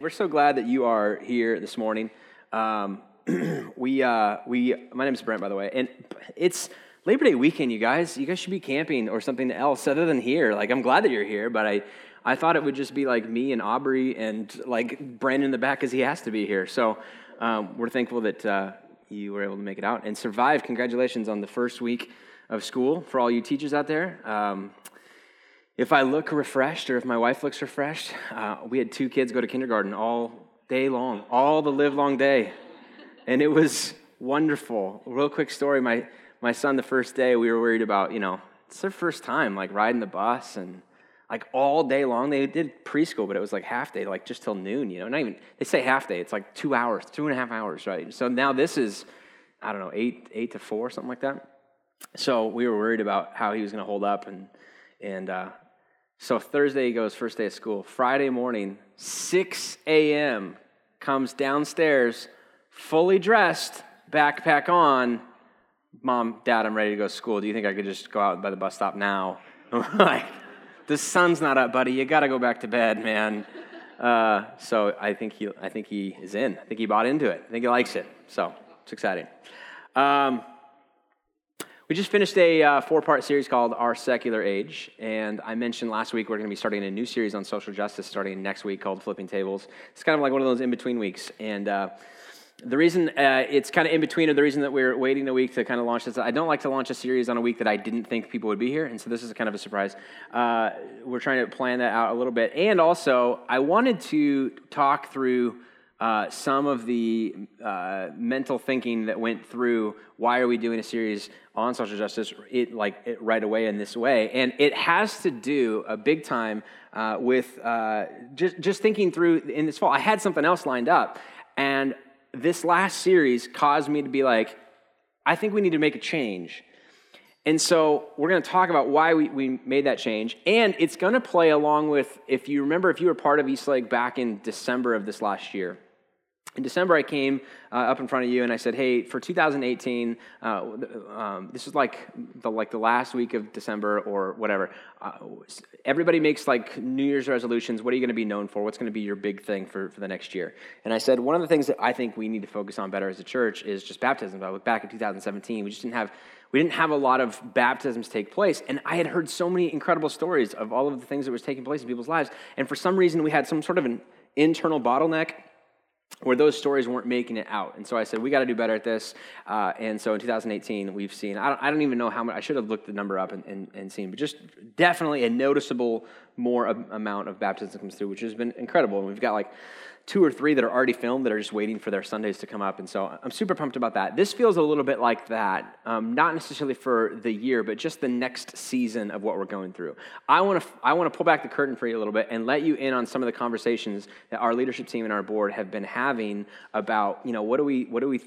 We're so glad that you are here this morning. Um, we, uh, we, my name is Brent, by the way, and it's Labor Day weekend, you guys. You guys should be camping or something else other than here. Like, I'm glad that you're here, but I, I thought it would just be like me and Aubrey and like Brandon in the back because he has to be here. So um, we're thankful that uh, you were able to make it out and survive. Congratulations on the first week of school for all you teachers out there. Um, if I look refreshed or if my wife looks refreshed, uh, we had two kids go to kindergarten all day long, all the live long day. And it was wonderful. Real quick story my, my son, the first day, we were worried about, you know, it's their first time, like riding the bus and like all day long. They did preschool, but it was like half day, like just till noon, you know, not even, they say half day, it's like two hours, two and a half hours, right? So now this is, I don't know, eight, eight to four, something like that. So we were worried about how he was going to hold up and, and, uh, so Thursday he goes, first day of school. Friday morning, 6 a.m., comes downstairs, fully dressed, backpack on. Mom, Dad, I'm ready to go to school. Do you think I could just go out by the bus stop now? Like, the sun's not up, buddy. You got to go back to bed, man. Uh, so I think he, I think he is in. I think he bought into it. I think he likes it. So it's exciting. Um, we just finished a uh, four part series called Our Secular Age. And I mentioned last week we're going to be starting a new series on social justice starting next week called Flipping Tables. It's kind of like one of those in between weeks. And uh, the reason uh, it's kind of in between, or the reason that we're waiting a week to kind of launch this, I don't like to launch a series on a week that I didn't think people would be here. And so this is kind of a surprise. Uh, we're trying to plan that out a little bit. And also, I wanted to talk through uh, some of the uh, mental thinking that went through why are we doing a series on social justice? It, like it right away in this way. And it has to do a big time uh, with uh, just, just thinking through in this fall. I had something else lined up and this last series caused me to be like i think we need to make a change. And so we're going to talk about why we, we made that change. And it's going to play along with, if you remember, if you were part of Eastlake back in December of this last year, in December, I came uh, up in front of you and I said, "Hey, for 2018, uh, um, this is like the like the last week of December or whatever. Uh, everybody makes like New Year's resolutions. What are you going to be known for? What's going to be your big thing for, for the next year?" And I said, one of the things that I think we need to focus on better as a church is just baptism. I look back at 2017, we just didn't have we didn't have a lot of baptisms take place and i had heard so many incredible stories of all of the things that was taking place in people's lives and for some reason we had some sort of an internal bottleneck where those stories weren't making it out. And so I said, we got to do better at this. Uh, and so in 2018, we've seen, I don't, I don't, even know how much, I should have looked the number up and, and, and seen, but just definitely a noticeable more amount of baptism comes through, which has been incredible. And we've got like two or three that are already filmed that are just waiting for their Sundays to come up. And so I'm super pumped about that. This feels a little bit like that, um, not necessarily for the year, but just the next season of what we're going through. I want to I want to pull back the curtain for you a little bit and let you in on some of the conversations that our leadership team and our board have been having about you know what are we what are we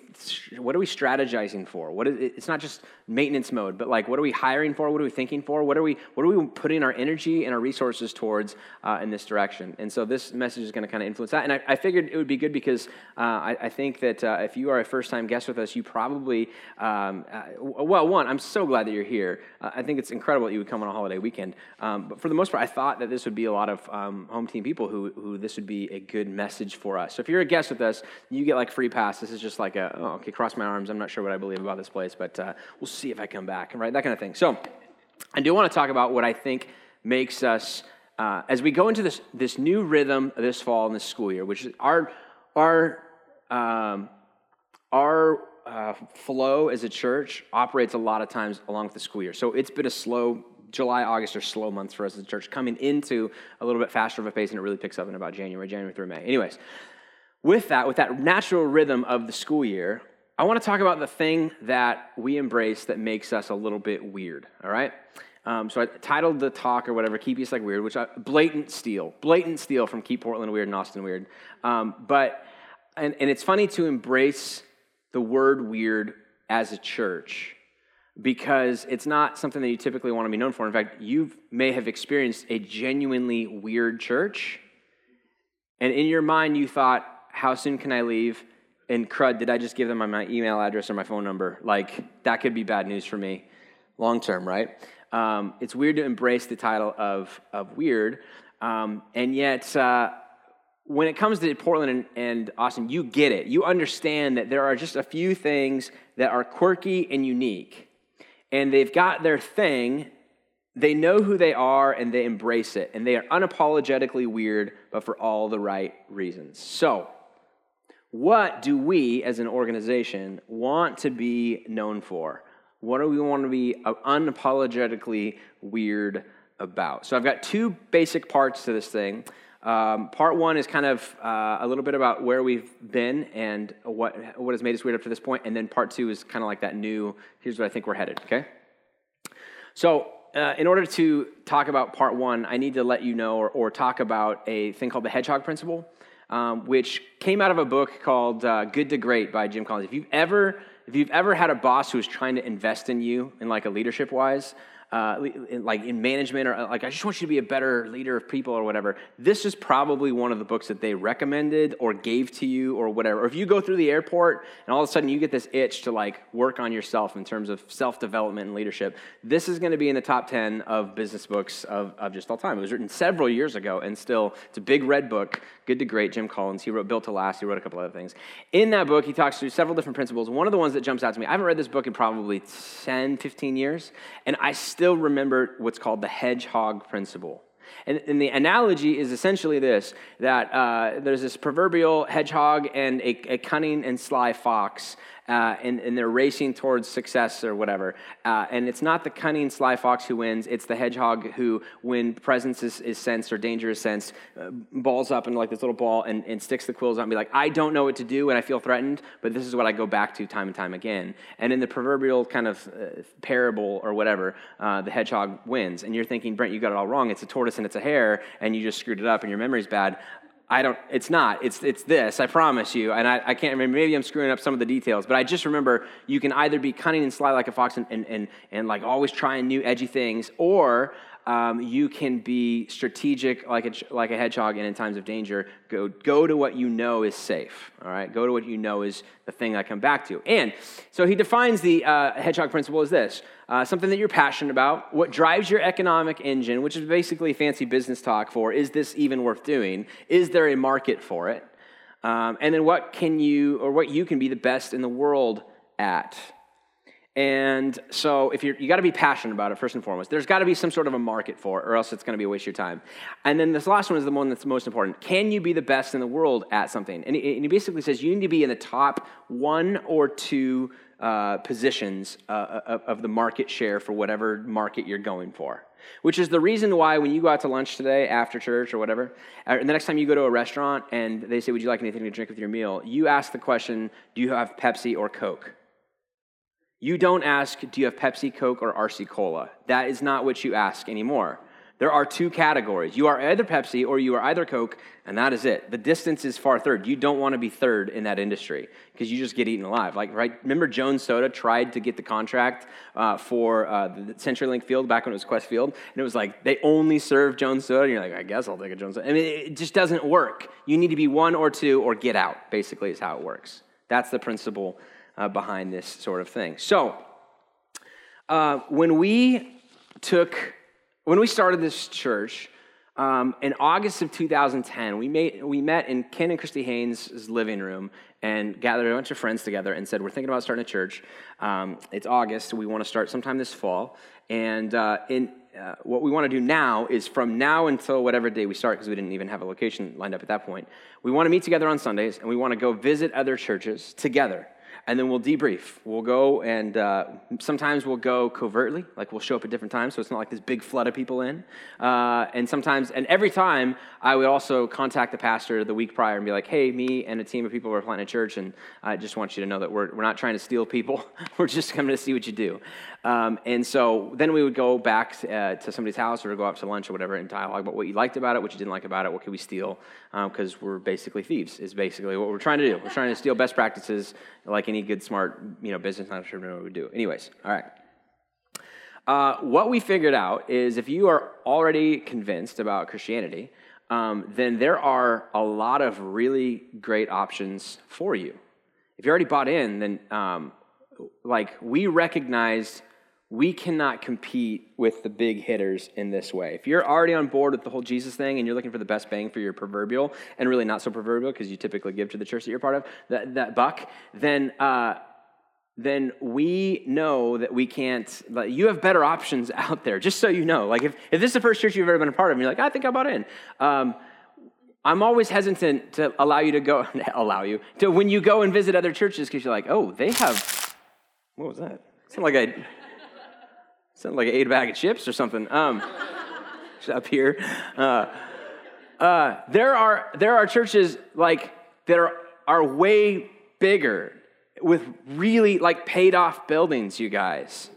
what are we strategizing for? What is, it's not just maintenance mode, but like what are we hiring for? What are we thinking for? What are we what are we putting our energy and our resources towards uh, in this direction? And so this message is going to kind of influence that. And I, I figured it would be good because uh, I, I, think that uh, if you are a first time guest with us, you probably, um, uh, well, one, I'm so glad that you're here. Uh, I think it's incredible that you would come on a holiday weekend. Um, but for the most part, I thought that this would be a lot of um, home team people who, who this would be a good message for us. So if you're a guest with us, you get like free pass. This is just like a, oh, okay, cross my arms. I'm not sure what I believe about this place, but uh, we'll see if I come back, right? That kind of thing. So I do want to talk about what I think makes us uh, as we go into this, this new rhythm this fall in this school year, which is our, our, um, our uh, flow as a church operates a lot of times along with the school year. So it's been a slow, July, August are slow months for us as a church, coming into a little bit faster of a pace, and it really picks up in about January, January through May. Anyways, with that, with that natural rhythm of the school year, I want to talk about the thing that we embrace that makes us a little bit weird, all right? Um, so I titled the talk or whatever, Keep Eastlake Weird, which I, blatant steal, blatant steal from Keep Portland Weird and Austin Weird. Um, but, and, and it's funny to embrace the word weird as a church because it's not something that you typically want to be known for. In fact, you may have experienced a genuinely weird church, and in your mind you thought, how soon can I leave? And crud, did I just give them my email address or my phone number? Like, that could be bad news for me long term, right? Um, it's weird to embrace the title of, of weird, um, and yet uh, when it comes to Portland and, and, Austin, you get it. You understand that there are just a few things that are quirky and unique. And they've got their thing, they know who they are, and they embrace it. And they are unapologetically weird, but for all the right reasons. So, what do we as an organization want to be known for? What do we want to be unapologetically weird about? So, I've got two basic parts to this thing. Um, part one is kind of uh, a little bit about where we've been and what, what has made us weird up to this point. And then part two is kind of like that new, here's where I think we're headed, okay? So, uh, in order to talk about part one, I need to let you know or, or talk about a thing called the hedgehog principle, um, which came out of a book called uh, Good to Great by Jim Collins. If you've ever if you've ever had a boss who is trying to invest in you in like a leadership wise, uh, in, like in management or uh, like I just want you to be a better leader of people or whatever. This is probably one of the books that they recommended or gave to you or whatever. Or if you go through the airport and all of a sudden you get this itch to like work on yourself in terms of self development and leadership, this is going to be in the top ten of business books of, of just all time. It was written several years ago and still it's a big red book. Good to Great, Jim Collins. He wrote Built to Last. He wrote a couple other things. In that book, he talks through several different principles. One of the ones that jumps out to me, I haven't read this book in probably 10, 15 years, and I still remember what's called the hedgehog principle. And, and, the analogy is essentially this that uh, there's this proverbial hedgehog and a, a cunning and sly fox uh, and, and, they're racing towards success or whatever. Uh, and it's not the cunning sly fox who wins, it's the hedgehog who, when presence is, is sensed or danger is sensed, uh, balls up into like this little ball and, and sticks the quills out and be like, I don't know what to do and I feel threatened, but this is what I go back to time and time again. And in the proverbial kind of uh, parable or whatever, uh, the hedgehog wins. And you're thinking, Brent, you got it all wrong. It's a tortoise and it's a hare, and you just screwed it up and your memory's bad. I don't, it's not. It's, it's this, I promise you. And I, I can't remember, maybe I'm screwing up some of the details, but I just remember you can either be cunning and sly like a fox and, and, and, and like always trying new edgy things, or um, you can be strategic like a, like a hedgehog and in times of danger go, go to what you know is safe all right go to what you know is the thing i come back to and so he defines the uh, hedgehog principle as this uh, something that you're passionate about. What drives your economic engine which is basically fancy business talk for is this even worth doing? Is there a market for it? Um, and then what can you or what you can be the best in the world at and so if you're, you got to be passionate about it first and foremost. There's got to be some sort of a market for it, or else it's going to be a waste of your time. And then this last one is the one that's most important. Can you be the best in the world at something? And he, and basically says you need to be in the top one or two uh, positions uh, of, of the market share for whatever market you're going for. Which is the reason why when you go out to lunch today after church or whatever, or the next time you go to a restaurant and they say, Would you like anything to drink with your meal? You ask the question, Do you have Pepsi or Coke? You don't ask, do you have Pepsi, Coke, or RC Cola? That is not what you ask anymore. There are two categories. You are either Pepsi or you are either Coke, and that is it. The distance is far third. You don't want to be third in that industry because you just get eaten alive. Like, right? Remember, Jones Soda tried to get the contract uh, for uh, the CenturyLink Field back when it was Qwest Field, and it was like they only serve Jones Soda. And you're like, I guess I'll take a Jones Soda. I mean, it just doesn't work. You need to be one or two or get out. Basically, is how it works. That's the principle uh, behind this sort of thing. So, uh, when we took, when we started this church, um, in August of 2010, we, made, we met in Ken and Christy Haynes' living room and gathered a bunch of friends together and said, We're thinking about starting a church. Um, it's August. We want to start sometime this fall. And uh, in, uh, what we want to do now is from now until whatever day we start, because we didn't even have a location lined up at that point, we want to meet together on Sundays and we want to go visit other churches together and then we'll debrief. We'll go and uh, sometimes we'll go covertly, like we'll show up at different times, so it's not like this big flood of people in. Uh, and sometimes, and every time, I would also contact the pastor the week prior and be like, "Hey, me and a team of people are planting a church, and I just want you to know that we're we're not trying to steal people. we're just coming to see what you do." Um, and so then we would go back uh, to somebody's house or go out to lunch or whatever and dialogue about what you liked about it, what you didn't like about it, what could we steal, because um, we're basically thieves. Is basically what we're trying to do. We're trying to steal best practices like any good, smart, you know, business entrepreneur would do. Anyways, all right. Uh, what we figured out is if you are already convinced about Christianity, um, then there are a lot of really great options for you. If you already bought in, then um, like we recognized we cannot compete with the big hitters in this way. If you're already on board with the whole Jesus thing and you're looking for the best bang for your proverbial, and really not so proverbial because you typically give to the church that you're part of, that, that buck, then, uh, then we know that we can't, you have better options out there, just so you know. Like, if, if this is the first church you've ever been a part of, and you're like, I think I bought in. Um, I'm always hesitant to allow you to go, allow you, to when you go and visit other churches because you're like, oh, they have, what was that? It's like a, Sounded like I ate a bag of chips or something. Um, up here. Uh, uh, there are there are churches like that are are way bigger with really like paid off buildings, you guys,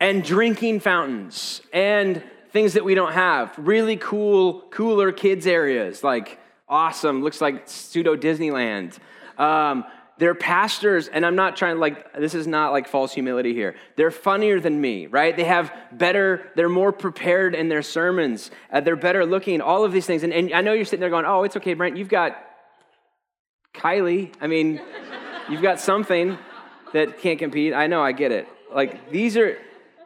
and drinking fountains and things that we don't have. Really cool, cooler kids areas, like awesome. Looks like pseudo Disneyland. Um, they're pastors, and I'm not trying like this is not like false humility here. They're funnier than me, right? They have better, they're more prepared in their sermons. Uh, they're better looking, all of these things. And, and I know you're sitting there going, oh, it's okay, Brent, you've got Kylie. I mean, you've got something that can't compete. I know, I get it. Like these are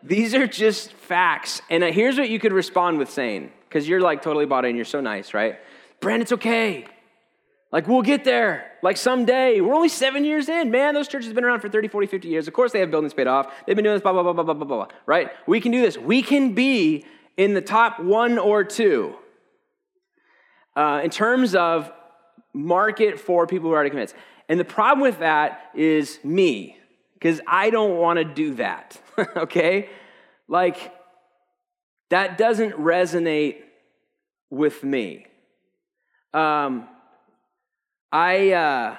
these are just facts. And uh, here's what you could respond with saying, because you're like totally bought in, you're so nice, right? Brent, it's okay. Like, we'll get there. Like, someday. We're only seven years in. Man, those churches have been around for 30, 40, 50 years. Of course, they have buildings paid off. They've been doing this, blah, blah, blah, blah, blah, blah, blah, right? We can do this. We can be in the top one or two uh, in terms of market for people who are already convinced. And the problem with that is me, because I don't want to do that, okay? Like, that doesn't resonate with me. Um, I, uh,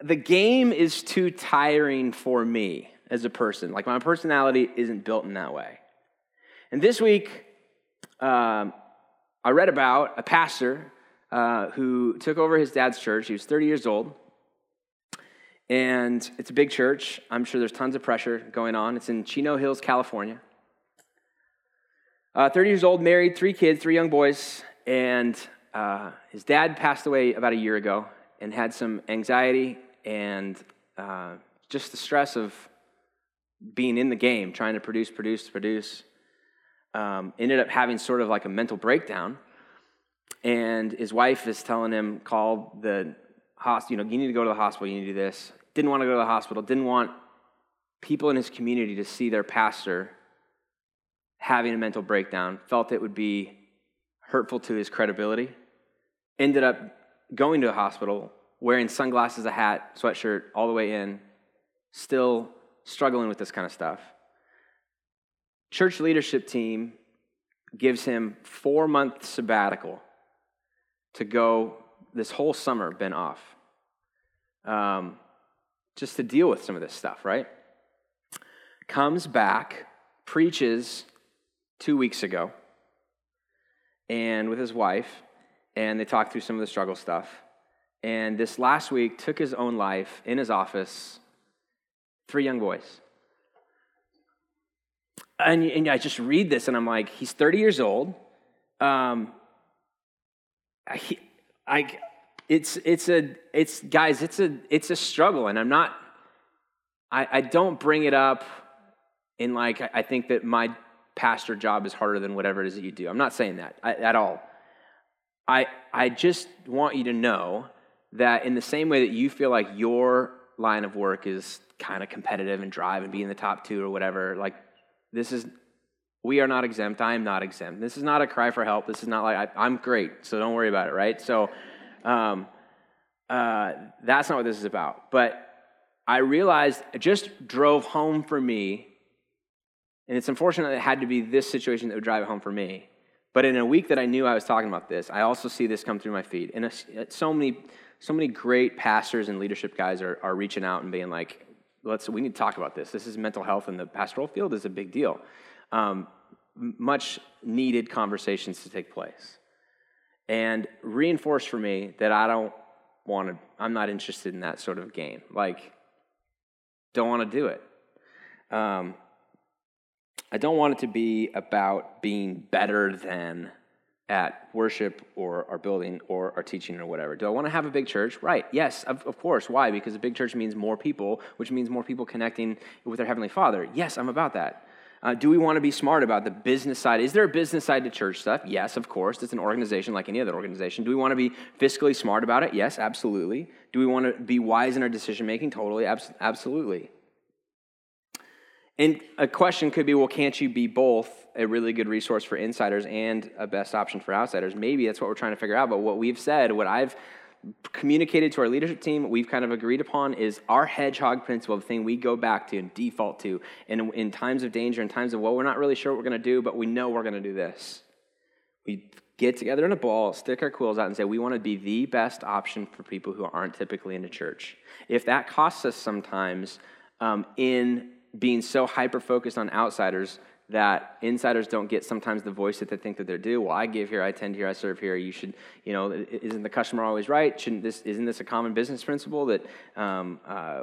the game is too tiring for me as a person. Like my personality isn't built in that way. And this week, um, I read about a pastor uh, who took over his dad's church. He was 30 years old. And it's a big church. I'm sure there's tons of pressure going on. It's in Chino Hills, California. Uh, 30 years old, married, three kids, three young boys. And uh, his dad passed away about a year ago and had some anxiety and uh, just the stress of being in the game, trying to produce, produce, produce. Um, ended up having sort of like a mental breakdown. And his wife is telling him, call the hospital, you know, you need to go to the hospital, you need to do this. Didn't want to go to the hospital, didn't want people in his community to see their pastor having a mental breakdown, felt it would be hurtful to his credibility. Ended up going to a hospital, wearing sunglasses, a hat, sweatshirt, all the way in, still struggling with this kind of stuff. Church leadership team gives him four month sabbatical to go this whole summer, been off, um, just to deal with some of this stuff, right? Comes back, preaches two weeks ago, and with his wife, and they talked through some of the struggle stuff. And this last week took his own life in his office, three young boys. And, and I just read this and I'm like, he's 30 years old. Um, I, I, it's, it's a, it's, guys, it's a, it's a struggle. And I'm not, I, I don't bring it up in like, I think that my pastor job is harder than whatever it is that you do. I'm not saying that at all. I, I just want you to know that in the same way that you feel like your line of work is kind of competitive and drive and be in the top two or whatever, like this is, we are not exempt. I am not exempt. This is not a cry for help. This is not like, I, am great, so don't worry about it, right? So um, uh, that's not what this is about. But I realized it just drove home for me, and it's unfortunate that it had to be this situation that would drive it home for me but in a week that I knew I was talking about this, I also see this come through my feed. And so many, so many great pastors and leadership guys are, are reaching out and being like, let's, we need to talk about this. This is mental health in the pastoral field is a big deal. Um, much needed conversations to take place. And reinforce for me that I don't want to, I'm not interested in that sort of game. Like, don't want to do it. Um, I don't want it to be about being better than at worship or our building or our teaching or whatever. Do I want to have a big church? Right. Yes, of, of, course. Why? Because a big church means more people, which means more people connecting with their Heavenly Father. Yes, I'm about that. Uh, do we want to be smart about the business side? Is there a business side to church stuff? Yes, of course. It's an organization like any other organization. Do we want to be fiscally smart about it? Yes, absolutely. Do we want to be wise in our decision making? Totally, abs- absolutely. And a question could be well, can't you be both a really good resource for insiders and a best option for outsiders? Maybe that's what we're trying to figure out. But what we've said, what I've communicated to our leadership team, we've kind of agreed upon is our hedgehog principle, the thing we go back to and default to in, in times of danger, in times of, well, we're not really sure what we're going to do, but we know we're going to do this. We get together in a ball, stick our quills out, and say, we want to be the best option for people who aren't typically into church. If that costs us sometimes um, in being so hyper focused on outsiders that insiders don't get sometimes the voice that they think that they're due. Well, I give here, I tend here, I serve here. You should, you know, isn't the customer always right? Shouldn't this, isn't this a common business principle that um, uh,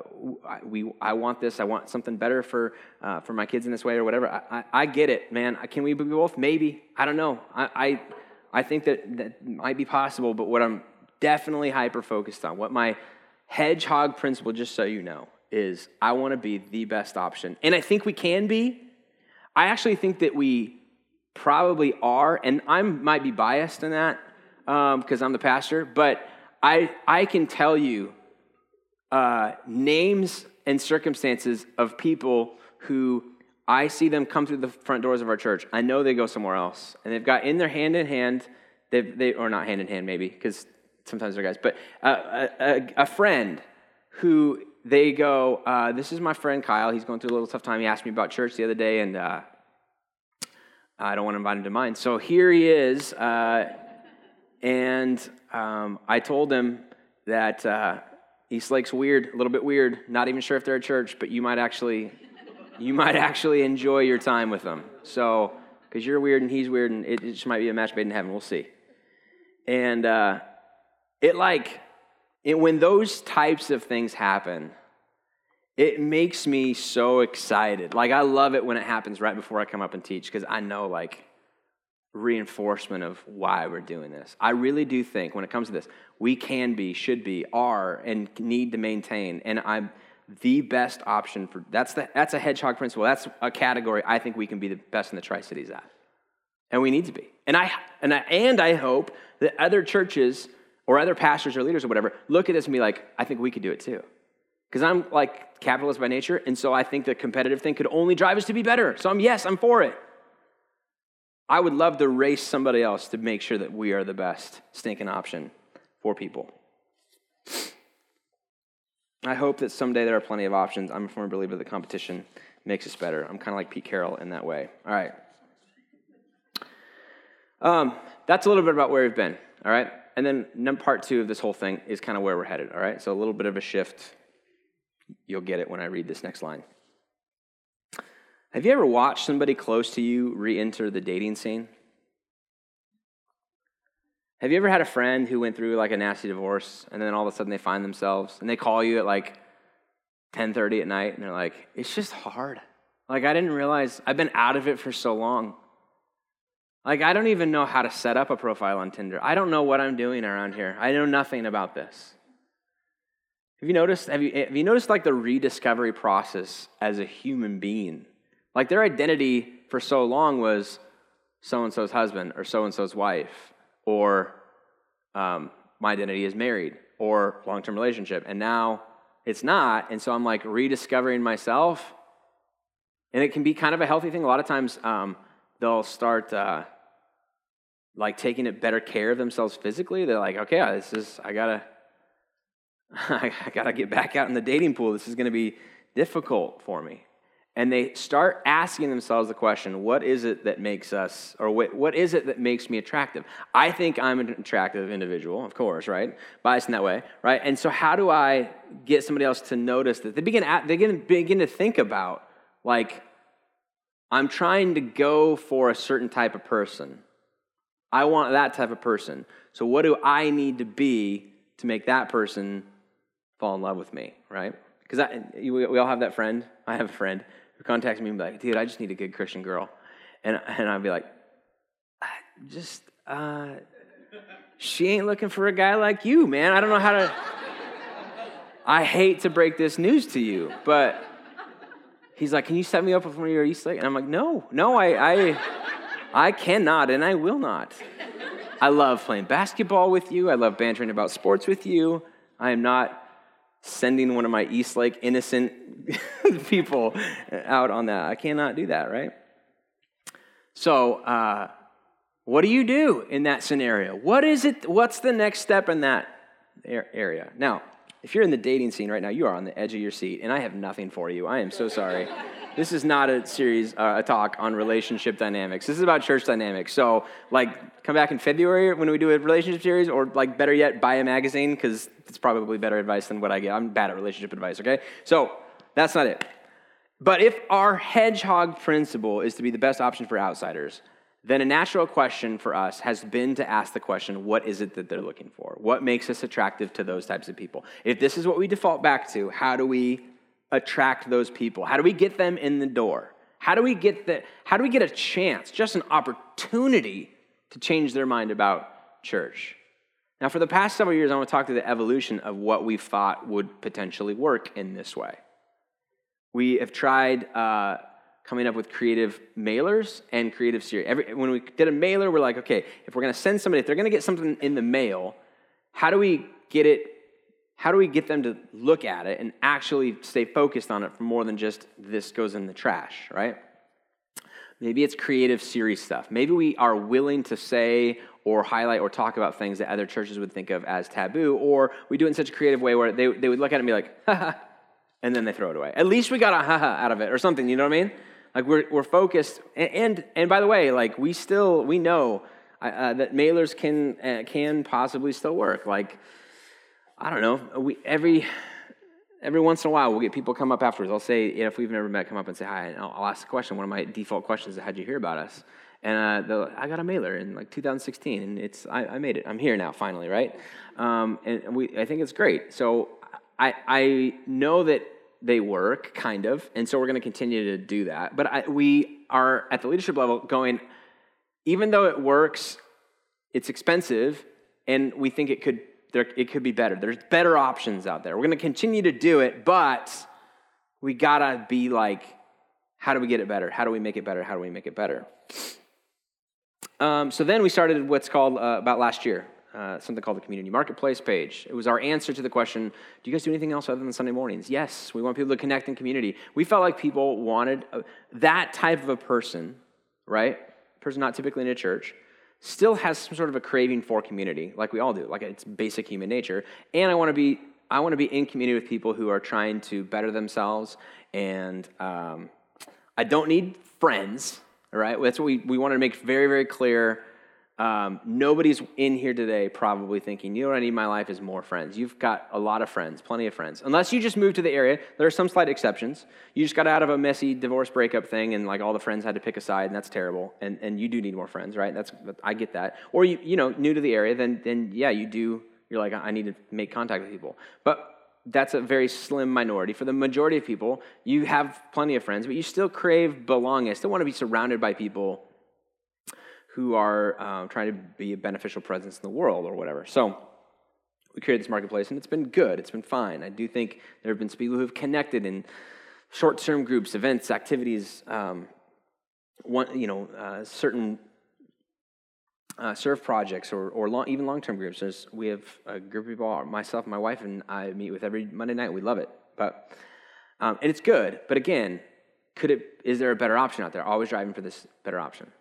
we, I want this, I want something better for, uh, for my kids in this way or whatever? I, I, I, get it, man. Can we be both? Maybe. I don't know. I, I, I think that that might be possible, but what I'm definitely hyper focused on, what my hedgehog principle, just so you know, is I want to be the best option. And I think we can be. I actually think that we probably are, and I might be biased in that because um, I'm the pastor, but I, I can tell you uh, names and circumstances of people who I see them come through the front doors of our church. I know they go somewhere else, and they've got in their hand in hand, they've, they, or not hand in hand maybe, because sometimes they're guys, but uh, a, a, a friend who they go, uh, This is my friend Kyle. He's going through a little tough time. He asked me about church the other day, and uh, I don't want to invite him to mine. So here he is. Uh, and um, I told him that uh, Eastlake's weird, a little bit weird. Not even sure if they're a church, but you might actually, you might actually enjoy your time with them. So, because you're weird and he's weird, and it, it, just might be a match made in heaven. We'll see. And uh, it like it, when those types of things happen, it makes me so excited. Like, I love it when it happens right before I come up and teach because I know, like, reinforcement of why we're doing this. I really do think when it comes to this, we can be, should be, are, and need to maintain. And I'm the best option for that's the that's a hedgehog principle. That's a category I think we can be the best in the Tri Cities at, and we need to be. And I and I and I hope that other churches or other pastors or leaders or whatever look at this and be like, I think we could do it too. Because I'm like capitalist by nature, and so I think the competitive thing could only drive us to be better. So I'm, yes, I'm for it. I would love to race somebody else to make sure that we are the best stinking option for people. I hope that someday there are plenty of options. I'm a firm believer that competition makes us better. I'm kind of like Pete Carroll in that way. All right. Um, that's a little bit about where we've been. All right and then part two of this whole thing is kind of where we're headed, all right? So a little bit of a shift. You'll get it when I read this next line. Have you ever watched somebody close to you re enter the dating scene? Have you ever had a friend who went through like a nasty divorce and then all of a sudden they find themselves and they call you at like 10:30 at night and they're like, "It's just hard. Like I didn't realize I've been out of it for so long. Like, I don't even know how to set up a profile on Tinder. I don't know what I'm doing around here. I know nothing about this. Have you noticed? Have you, have you noticed like the rediscovery process as a human being? Like their identity for so long was so and so's husband or so and so's wife, or um, my identity is married or long term relationship. And now it's not. And so I'm like rediscovering myself. And it can be kind of a healthy thing. A lot of times um, they'll start. Uh, like taking it better care of themselves physically. They're like, okay, this is I gotta I gotta get back out in the dating pool. This is gonna be difficult for me. And they start asking themselves the question, what is it that makes us, or what, what is it that makes me attractive? I think I'm an attractive individual, of course, right? Biased in that way, right? And so how do I get somebody else to notice that? They begin, they begin, begin to think about, like, I'm trying to go for a certain type of person. I want that type of person. So, what do I need to be to make that person fall in love with me, right? Because we all have that friend. I have a friend who contacts me and be like, dude, I just need a good Christian girl. And, and I'd be like, just, uh, she ain't looking for a guy like you, man. I don't know how to. I hate to break this news to you, but he's like, Can you set me up with one of your Eastlake? And I'm like, No, no, I, I, I cannot and I will not. I love playing basketball with you. I love bantering about sports with you. I am not sending one of my Eastlake innocent people out on that. I cannot do that, right? So, uh, what do you do in that scenario? What is it? What's the next step in that area? Now, if you're in the dating scene right now, you are on the edge of your seat, and I have nothing for you. I am so sorry. this is not a series, uh, a talk on relationship dynamics. This is about church dynamics. So, like, come back in February when we do a relationship series, or like, better yet, buy a magazine because it's probably better advice than what I get. I'm bad at relationship advice. Okay, so that's not it. But if our hedgehog principle is to be the best option for outsiders, then a natural question for us has been to ask the question what is it that they're looking for? What makes us attractive to those types of people? If this is what we default back to, how do we attract those people? How do we get them in the door? How do we get the, how do we get a chance, just an opportunity to change their mind about church? Now, for the past several years, I want to talk to the evolution of what we thought would potentially work in this way. We have tried uh, coming up with creative mailers and creative series. Every, when we did a mailer, we're like, okay, if we're going to send somebody, if they're going to get something in the mail, how do we get it? How do we get them to look at it and actually stay focused on it for more than just this goes in the trash, right? Maybe it's creative series stuff. Maybe we are willing to say or highlight or talk about things that other churches would think of as taboo, or we do it in such a creative way where they, they would look at it and be like, ha ha, and then they throw it away. At least we got a haha out of it or something, you know what I mean? Like we're, we're focused. And, and, and by the way, like we still, we know uh, uh, that mailers can, uh, can possibly still work. Like, I don't know, we, every, every once in a while we'll get people come up afterwards. I'll say, if we've never met, come up and say hi. And I'll, I'll ask a question. One of my default questions is, how'd you hear about us? And uh, I got a mailer in like 2016, and it's I, I made it. I'm here now, finally, right? Um, and we, I think it's great. So I, I know that they work, kind of, and so we're going to continue to do that. But I, we are at the leadership level going, even though it works, it's expensive, and we think it could there, it could be better. There's better options out there. We're going to continue to do it, but we gotta be like, how do we get it better? How do we make it better? How do we make it better? Um, so then we started what's called uh, about last year uh, something called the community marketplace page. It was our answer to the question Do you guys do anything else other than Sunday mornings? Yes, we want people to connect in community. We felt like people wanted a, that type of a person, right? Person not typically in a church, still has some sort of a craving for community, like we all do, like it's basic human nature. And I want to be. I want to be in community with people who are trying to better themselves, and um, I don't need friends, right? That's what we, we wanted to make very, very clear um, nobody's in here today probably thinking, you know what I need in my life is more friends. You've got a lot of friends, plenty of friends. Unless you just moved to the area, there are some slight exceptions. You just got out of a messy divorce breakup thing and like all the friends had to pick a side and that's terrible. And, and you do need more friends, right? That's, I get that. Or you, you know, new to the area, then, then yeah, you do, you're like, I need to make contact with people. But that's a very slim minority. For the majority of people, you have plenty of friends, but you still crave belonging. Still want to be surrounded by people who are uh, trying to be a beneficial presence in the world or whatever. So we created this marketplace, and it's been good. It's been fine. I do think there have been people who have connected in short-term groups, events, activities. Um, one, you know, uh, certain uh, serve projects or, or long, even long-term groups. There's, we have a group of people, myself, my wife, and I meet with every Monday night. We love it, but um, and it's good. But again, could it? Is there a better option out there? Always driving for this better option.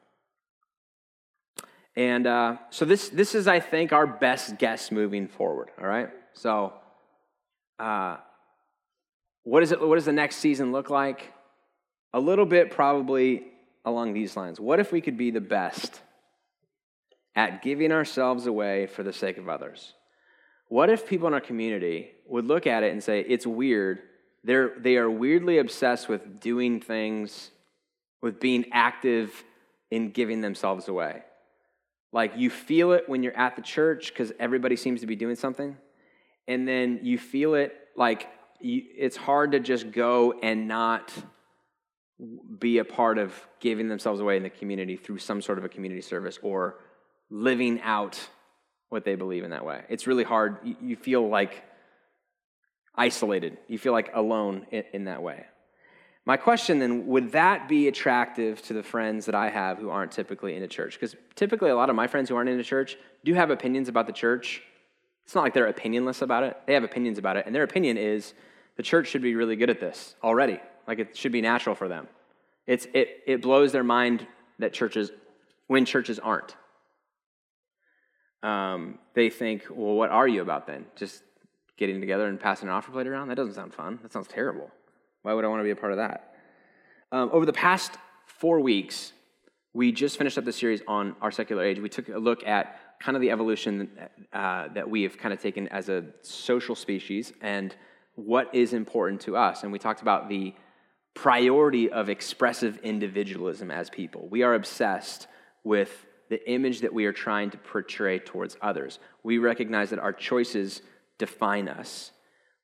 And uh, so this, this is, I think, our best guess moving forward, all right? So uh, what, is it, what does the next season look like? A little bit probably along these lines. What if we could be the best at giving ourselves away for the sake of others? What if people in our community would look at it and say, it's weird. They're, they are weirdly obsessed with doing things, with being active in giving themselves away. Like you feel it when you're at the church because everybody seems to be doing something. And then you feel it like you, it's hard to just go and not be a part of giving themselves away in the community through some sort of a community service or living out what they believe in that way. It's really hard. You, feel like isolated, you feel like alone in, in that way. My question then would that be attractive to the friends that I have who aren't typically in a church? Because typically, a lot of my friends who aren't in a church do have opinions about the church. It's not like they're opinionless about it, they have opinions about it. And their opinion is the church should be really good at this already. Like it should be natural for them. It's, it, it blows their mind that churches, when churches aren't. Um, they think, well, what are you about then? Just getting together and passing an offer plate around? That doesn't sound fun. That sounds terrible. Why would I want to be a part of that? Um, over the past four weeks, we just finished up the series on our secular age. We took a look at kind of the evolution uh, that we have kind of taken as a social species and what is important to us. And we talked about the priority of expressive individualism as people. We are obsessed with the image that we are trying to portray towards others. We recognize that our choices define us.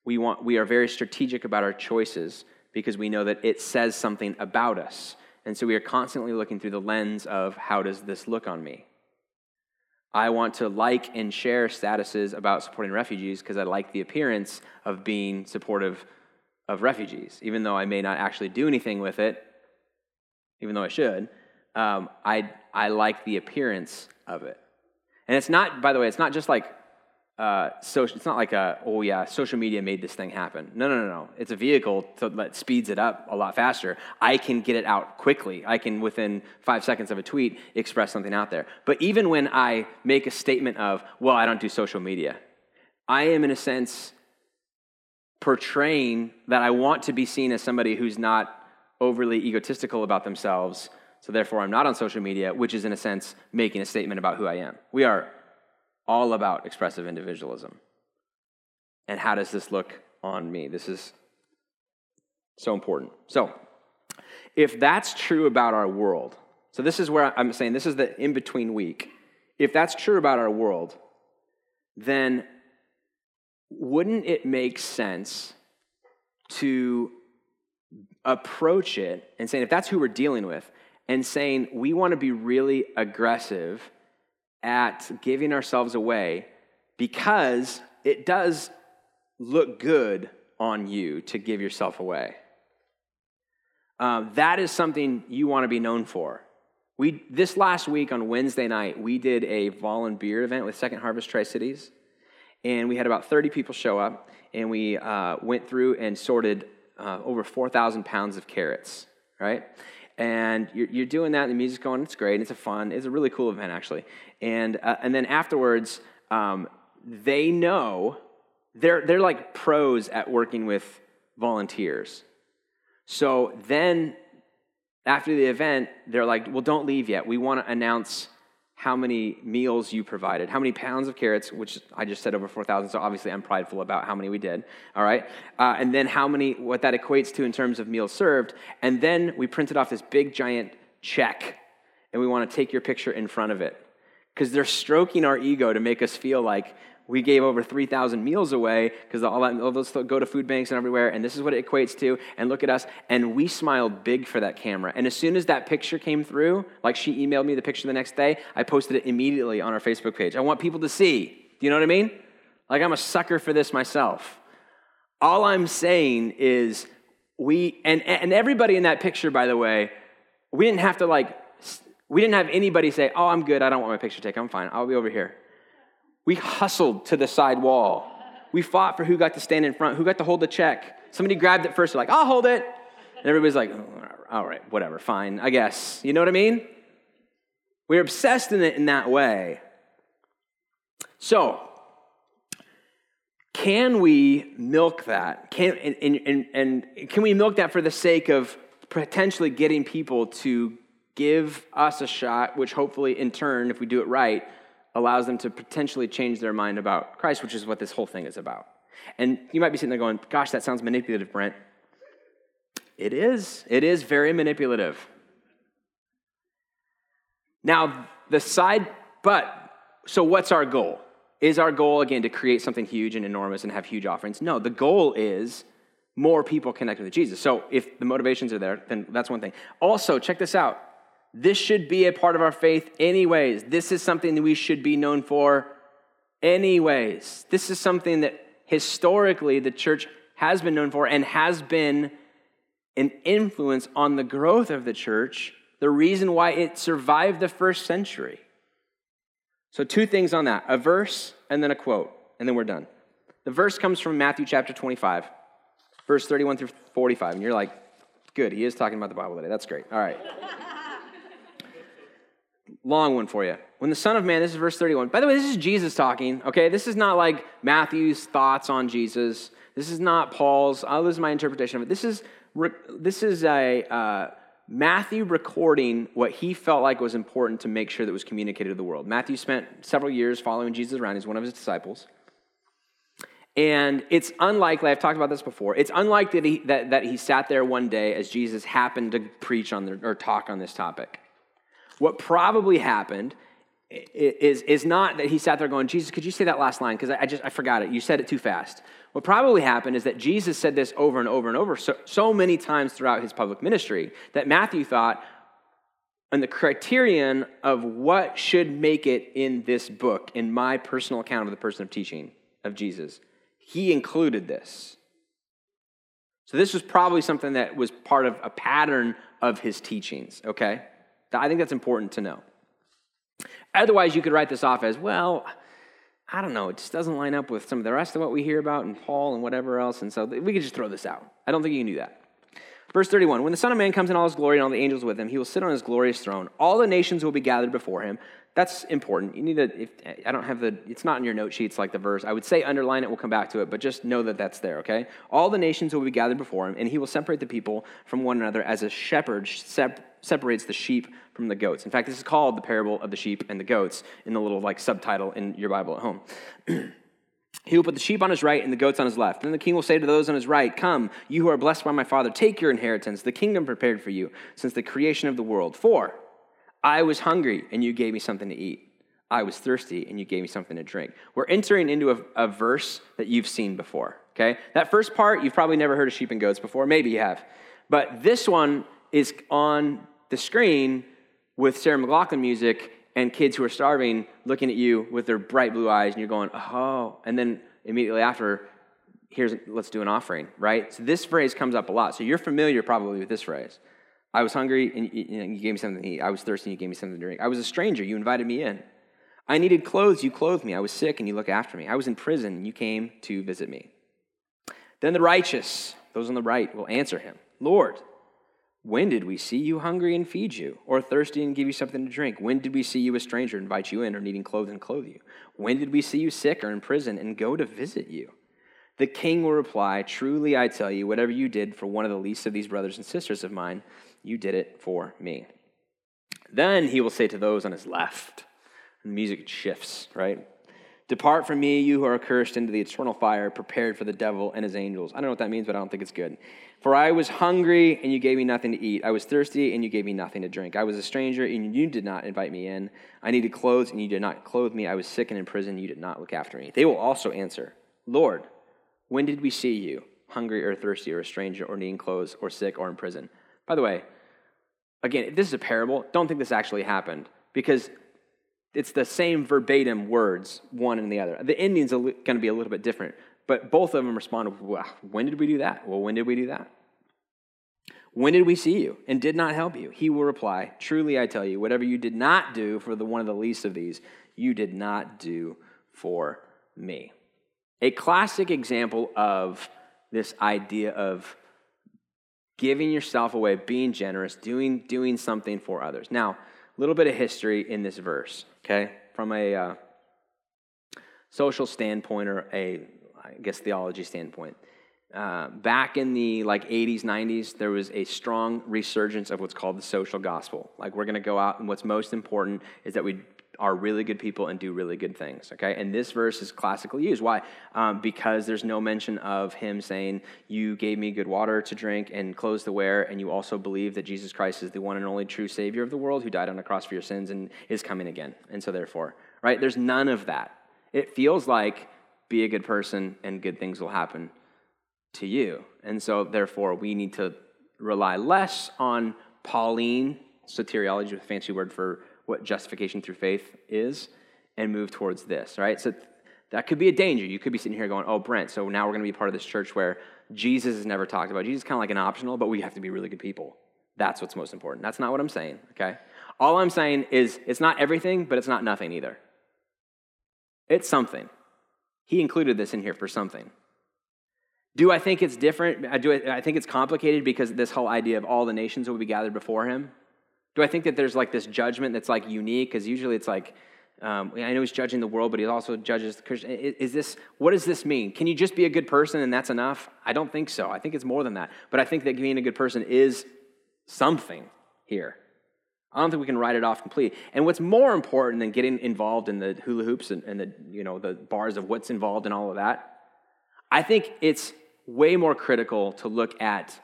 We, want, we are very strategic about our choices because we know that it says something about us. And so we are constantly looking through the lens of how does this look on me? I want to like and share statuses about supporting refugees because I like the appearance of being supportive of refugees, even though I may not actually do anything with it, even though I should. Um, I, I like the appearance of it. And it's not, by the way, it's not just like uh, social, it's not like a, oh yeah, social media made this thing happen. No, no, no, no. It's a vehicle that speeds it up a lot faster. I can get it out quickly. I can, within five seconds of a tweet, express something out there. But even when I make a statement of, well, I don't do social media, I am, in a sense, portraying that I want to be seen as somebody who's not overly egotistical about themselves. So therefore, I'm not on social media, which is, in a sense, making a statement about who I am. We are all about expressive individualism. And how does this look on me? This is so important. So, if that's true about our world, so this is where I'm saying this is the in between week. If that's true about our world, then wouldn't it make sense to approach it and saying, if that's who we're dealing with, and saying we want to be really aggressive at giving ourselves away because it does look good on you to give yourself away. Um, that is something you want to be known for. We, this last week on Wednesday night, we did a volunteer event with Second Harvest Tri Cities, and we had about 30 people show up, and we uh, went through and sorted uh, over 4,000 pounds of carrots, right? and you're, you're doing that, and the music's going, it's great, it's a fun, it's a really cool event, actually. And, uh, and then afterwards, um, they know, they're, they're like pros at working with volunteers. So then, after the event, they're like, well, don't leave yet. We want to announce how many meals you provided, how many pounds of carrots, which I just said over 4,000, so obviously I'm prideful about how many we did, all right? Uh, and then how many, what that equates to in terms of meals served. And then we printed off this big giant check, and we want to take your picture in front of it. Because they're stroking our ego to make us feel like we gave over 3,000 meals away because all, all those go to food banks and everywhere, and this is what it equates to. And look at us. And we smiled big for that camera. And as soon as that picture came through, like she emailed me the picture the next day, I posted it immediately on our Facebook page. I want people to see. Do you know what I mean? Like I'm a sucker for this myself. All I'm saying is we, and, and everybody in that picture, by the way, we didn't have to like, we didn't have anybody say, oh, I'm good. I don't want my picture taken. I'm fine. I'll be over here. We hustled to the side wall. We fought for who got to stand in front, who got to hold the check. Somebody grabbed it first, like, I'll hold it. And everybody's like, oh, all right, whatever, fine, I guess. You know what I mean? We're obsessed in it in that way. So, can we milk that? Can, and, and, and can we milk that for the sake of potentially getting people to give us a shot, which hopefully, in turn, if we do it right, allows them to potentially change their mind about Christ, which is what this whole thing is about. And you might be sitting there going, Gosh, that sounds manipulative, Brent. It is. It is very manipulative. Now, the side, but, so what's our goal? Is our goal, again, to create something huge and enormous and have huge offerings? No, the goal is more people connected with Jesus. So if the motivations are there, then that's one thing. Also, check this out this should be a part of our faith, anyways. This is something that we should be known for, anyways. This is something that historically the church has been known for and has been an influence on the growth of the church, the reason why it survived the first century. So, two things on that a verse and then a quote, and then we're done. The verse comes from Matthew chapter 25, verse 31 through 45. And you're like, good, he is talking about the Bible today. That's great. All right. Long one for you. When the Son of Man, this is verse 31. By the way, this is Jesus talking, okay? This is not like Matthew's thoughts on Jesus. This is not Paul's. Oh, this is my interpretation of it. This is, this is a uh, Matthew recording what he felt like was important to make sure that was communicated to the world. Matthew spent several years following Jesus around. He's one of his disciples. And it's unlikely, I've talked about this before, it's unlikely that he, that, that he sat there one day as Jesus happened to preach on the, or talk on this topic. What probably happened is, is not that he sat there going, Jesus, could you say that last line? Because I, I, just, I forgot it. You said it too fast. What probably happened is that Jesus said this over and over and over so, so many times throughout his public ministry that Matthew thought, and the criterion of what should make it in this book, in my personal account of the person of teaching of Jesus, he included this. So this was probably something that was part of a pattern of his teachings, okay? I think that's important to know. Otherwise, you could write this off as, well, I don't know, it just doesn't line up with some of the rest of what we hear about in Paul and whatever else, and so we could just throw this out. I don't think you can do that. Verse 31 When the Son of Man comes in all his glory and all the angels with him, he will sit on his glorious throne. All the nations will be gathered before him. That's important. You need to, if, I don't have the, it's not in your note sheets like the verse. I would say underline it, we'll come back to it, but just know that that's there, okay? All the nations will be gathered before him, and he will separate the people from one another as a shepherd separates the sheep from the goats. In fact, this is called the parable of the sheep and the goats in the little like subtitle in your Bible at home. He will put the sheep on his right and the goats on his left. Then the king will say to those on his right, Come, you who are blessed by my Father, take your inheritance, the kingdom prepared for you since the creation of the world. For I was hungry, and you gave me something to eat. I was thirsty, and you gave me something to drink. We're entering into a, a verse that you've seen before, okay? That first part, you've probably never heard of sheep and goats before. Maybe you have. But this one is on the screen with Sarah McLachlan music and kids who are starving looking at you with their bright blue eyes, and you're going, oh. And then immediately after, here's let's do an offering, right? So this phrase comes up a lot. So you're familiar probably with this phrase. I was hungry and you gave me something to eat. I was thirsty and you gave me something to drink. I was a stranger, you invited me in. I needed clothes, you clothed me. I was sick and you looked after me. I was in prison and you came to visit me. Then the righteous, those on the right, will answer him Lord, when did we see you hungry and feed you, or thirsty and give you something to drink? When did we see you a stranger and invite you in, or needing clothes and clothe you? When did we see you sick or in prison and go to visit you? The king will reply, Truly I tell you, whatever you did for one of the least of these brothers and sisters of mine, you did it for me. Then he will say to those on his left, and the music shifts, right? Depart from me, you who are cursed, into the eternal fire prepared for the devil and his angels. I don't know what that means, but I don't think it's good. For I was hungry, and you gave me nothing to eat. I was thirsty, and you gave me nothing to drink. I was a stranger, and you did not invite me in. I needed clothes, and you did not clothe me. I was sick and in prison, and you did not look after me. They will also answer, Lord, when did we see you, hungry or thirsty, or a stranger, or needing clothes, or sick, or in prison? By the way, again, this is a parable, don't think this actually happened, because it's the same verbatim words, one and the other. The ending's going to be a little bit different, but both of them responded, well, When did we do that? Well, when did we do that? When did we see you and did not help you? He will reply, Truly I tell you, whatever you did not do for the one of the least of these, you did not do for me. A classic example of this idea of giving yourself away, being generous, doing, doing something for others. Now, a little bit of history in this verse, okay? From a uh, social standpoint or a, I guess, theology standpoint. Uh, back in the like 80s 90s there was a strong resurgence of what's called the social gospel like we're going to go out and what's most important is that we are really good people and do really good things, okay? And this verse is classically used. Why? Um, because there's no mention of him saying, You gave me good water to drink and clothes to wear, and you also believe that Jesus Christ is the one and only true Savior of the world who died on the cross for your sins and is coming again. And so, therefore, right? There's none of that. It feels like be a good person and good things will happen to you. And so, therefore, we need to rely less on Pauline soteriology, a fancy word for what justification through faith is and move towards this, right? So That could be a danger. You could be sitting here going, oh, Brent, so now we're going to be part of this church where Jesus is never talked about. Jesus is kind of like an optional, but we have to be really good people. That's what's most important. That's not what I'm saying, okay? All I'm saying is it's not everything, but it's not nothing either. It's something. He included this in here for something. Do I think it's different? I, do, I think it's complicated because this whole idea of all the nations will be gathered before him. Do I think that there's like this judgment that's like unique? Because usually it's like, um, I know he's judging the world, but he also judges Christian. Is this, what does this mean? Can you just be a good person and that's enough? I don't think so. I think it's more than that. But I think that being a good person is something here. I don't think we can write it off completely. And what's more important than getting involved in the hula hoops and, and the, you know, the bars of what's involved in all of that, I think it's way more critical to look at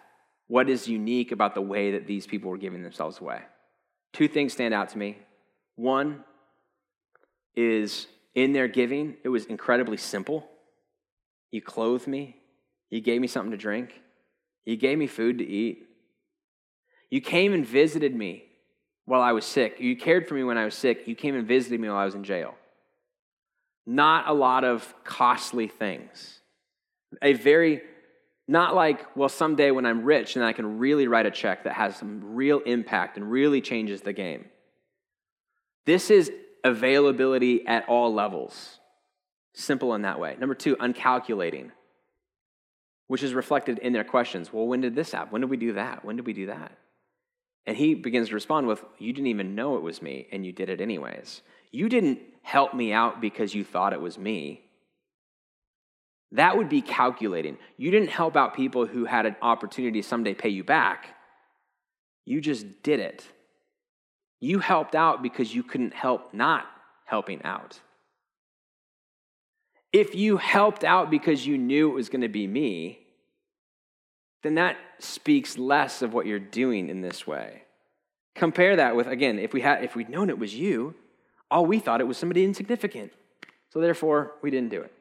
what is unique about the way that these people were giving themselves away. Two things stand out to me. One is in their giving, it was incredibly simple. You clothed me, you gave me something to drink, you gave me food to eat. You came and visited me while I was sick. You cared for me when I was sick. You came and visited me while I was in jail. Not a lot of costly things. A very not like, well, someday when I'm rich, and I can really write a check that has some real impact and really changes the game. This is availability at all levels. Simple in that way. Number two, uncalculating, which is reflected in their questions. Well, when did this happen? When did we do that? When did we do that? And he begins to respond with, You didn't even know it was me, and you did it anyways. You didn't help me out because you thought it was me. That would be calculating. You didn't help out people who had an opportunity to someday pay you back. You just did it. You helped out because you couldn't help not helping out. If you helped out because you knew it was going to be me, then that speaks less of what you're doing in this way. Compare that with, again, if, we had, if we'd known it was you, all we thought it was somebody insignificant. So therefore, we didn't do it.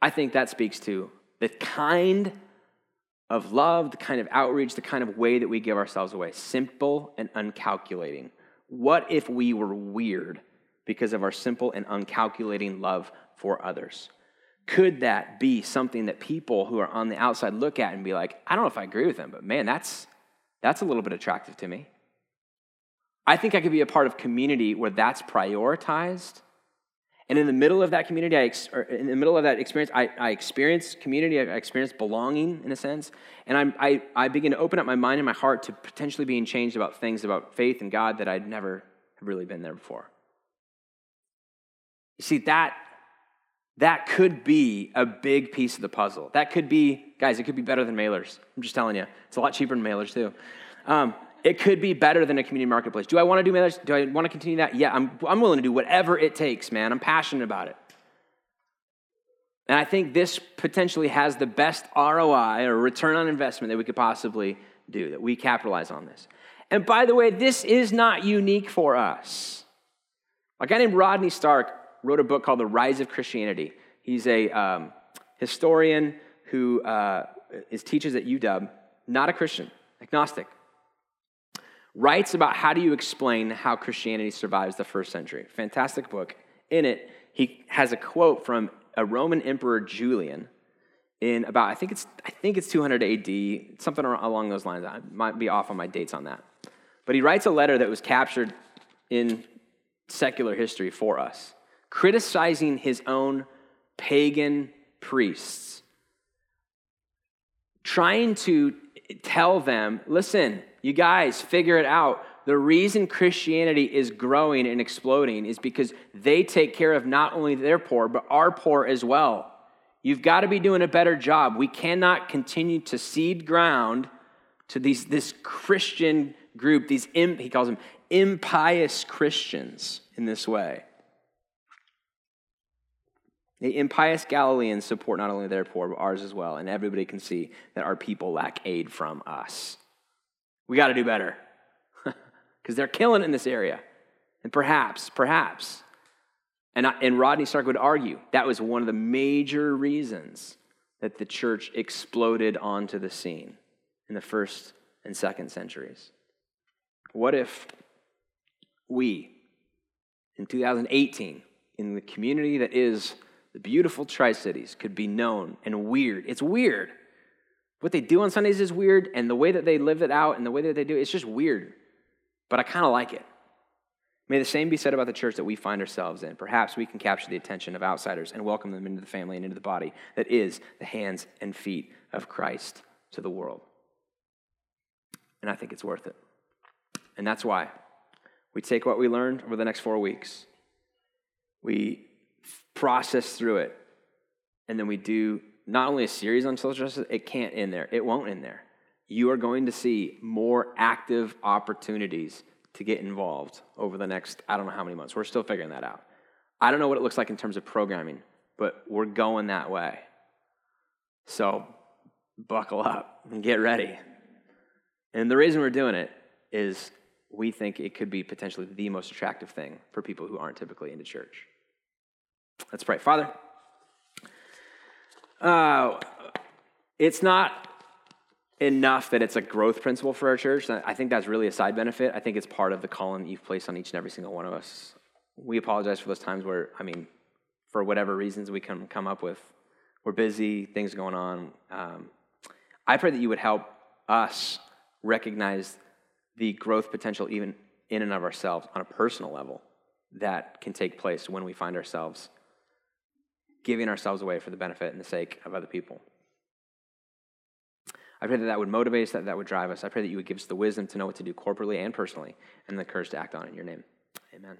I think that speaks to the kind of love, the kind of outreach, the kind of way that we give ourselves away. Simple and uncalculating. What if we were weird because of our simple and uncalculating love for others? Could that be something that people who are on the outside look at and be like, I don't know if I agree with them, but man, that's, that's a little bit attractive to me? I think I could be a part of community where that's prioritized and in the middle of that community, I ex- in the middle of that experience, I, I experienced community, I experience belonging in a sense. And I, I, I begin to open up my mind and my heart to potentially being changed about things about faith and God that I'd never have really been there before. You see, that, that could be a big piece of the puzzle. That could be, guys, it could be better than mailers. I'm just telling you. It's a lot cheaper than mailers, too. Um, it could be better than a community marketplace. Do I want to do mailers? Do I want to continue that? Yeah, I'm, I'm willing to do whatever it takes, man. I'm passionate about it. And I think this potentially has the best ROI or return on investment that we could possibly do, that we capitalize on this. And by the way, this is not unique for us. A guy named Rodney Stark wrote a book called The Rise of Christianity. He's a um, historian who uh, is, teaches at UW, not a Christian, agnostic writes about how do you explain how Christianity survives the first century. Fantastic book. In it, he has a quote from a Roman emperor Julian in about I think it's I think it's 200 AD, something along those lines. I might be off on my dates on that. But he writes a letter that was captured in secular history for us, criticizing his own pagan priests, trying to tell them, listen, you guys, figure it out. The reason Christianity is growing and exploding is because they take care of not only their poor, but our poor as well. You've got to be doing a better job. We cannot continue to cede ground to these, this Christian group, these, he calls them impious Christians in this way. The impious Galileans support not only their poor, but ours as well. And everybody can see that our people lack aid from us. We got to do better because they're killing in this area. And perhaps, perhaps, and, I, and Rodney Stark would argue that was one of the major reasons that the church exploded onto the scene in the first and second centuries. What if we, in 2018, in the community that is the beautiful Tri Cities could be known and weird. It's weird. What they do on Sundays is weird, and the way that they live it out and the way that they do it, it's just weird. But I kind of like it. May the same be said about the church that we find ourselves in. Perhaps we can capture the attention of outsiders and welcome them into the family and into the body that is the hands and feet of Christ to the world. And I think it's worth it. And that's why we take what we learned over the next four weeks, we process through it, and then we do not only a series on social justice, it can't end there. It won't end there. You are going to see more active opportunities to get involved over the next, I don't know how many months. We're still figuring that out. I don't know what it looks like in terms of programming, but we're going that way. So buckle up and get ready. And the reason we're doing it is we think it could be potentially the most attractive thing for people who aren't typically into church. Let's pray. Father, uh, it's not enough that it's a growth principle for our church. I think that's really a side benefit. I think it's part of the calling that you've placed on each and every single one of us. We apologize for those times where, I mean, for whatever reasons we can come up with, we're busy, things going on. Um, I pray that you would help us recognize the growth potential even in and of ourselves on a personal level that can take place when we find ourselves giving ourselves away for the benefit and the sake of other people. I pray that that would motivate us, that that would drive us. I pray that you would give us the wisdom to know what to do corporately and personally, and the courage to act on it in your name. Amen.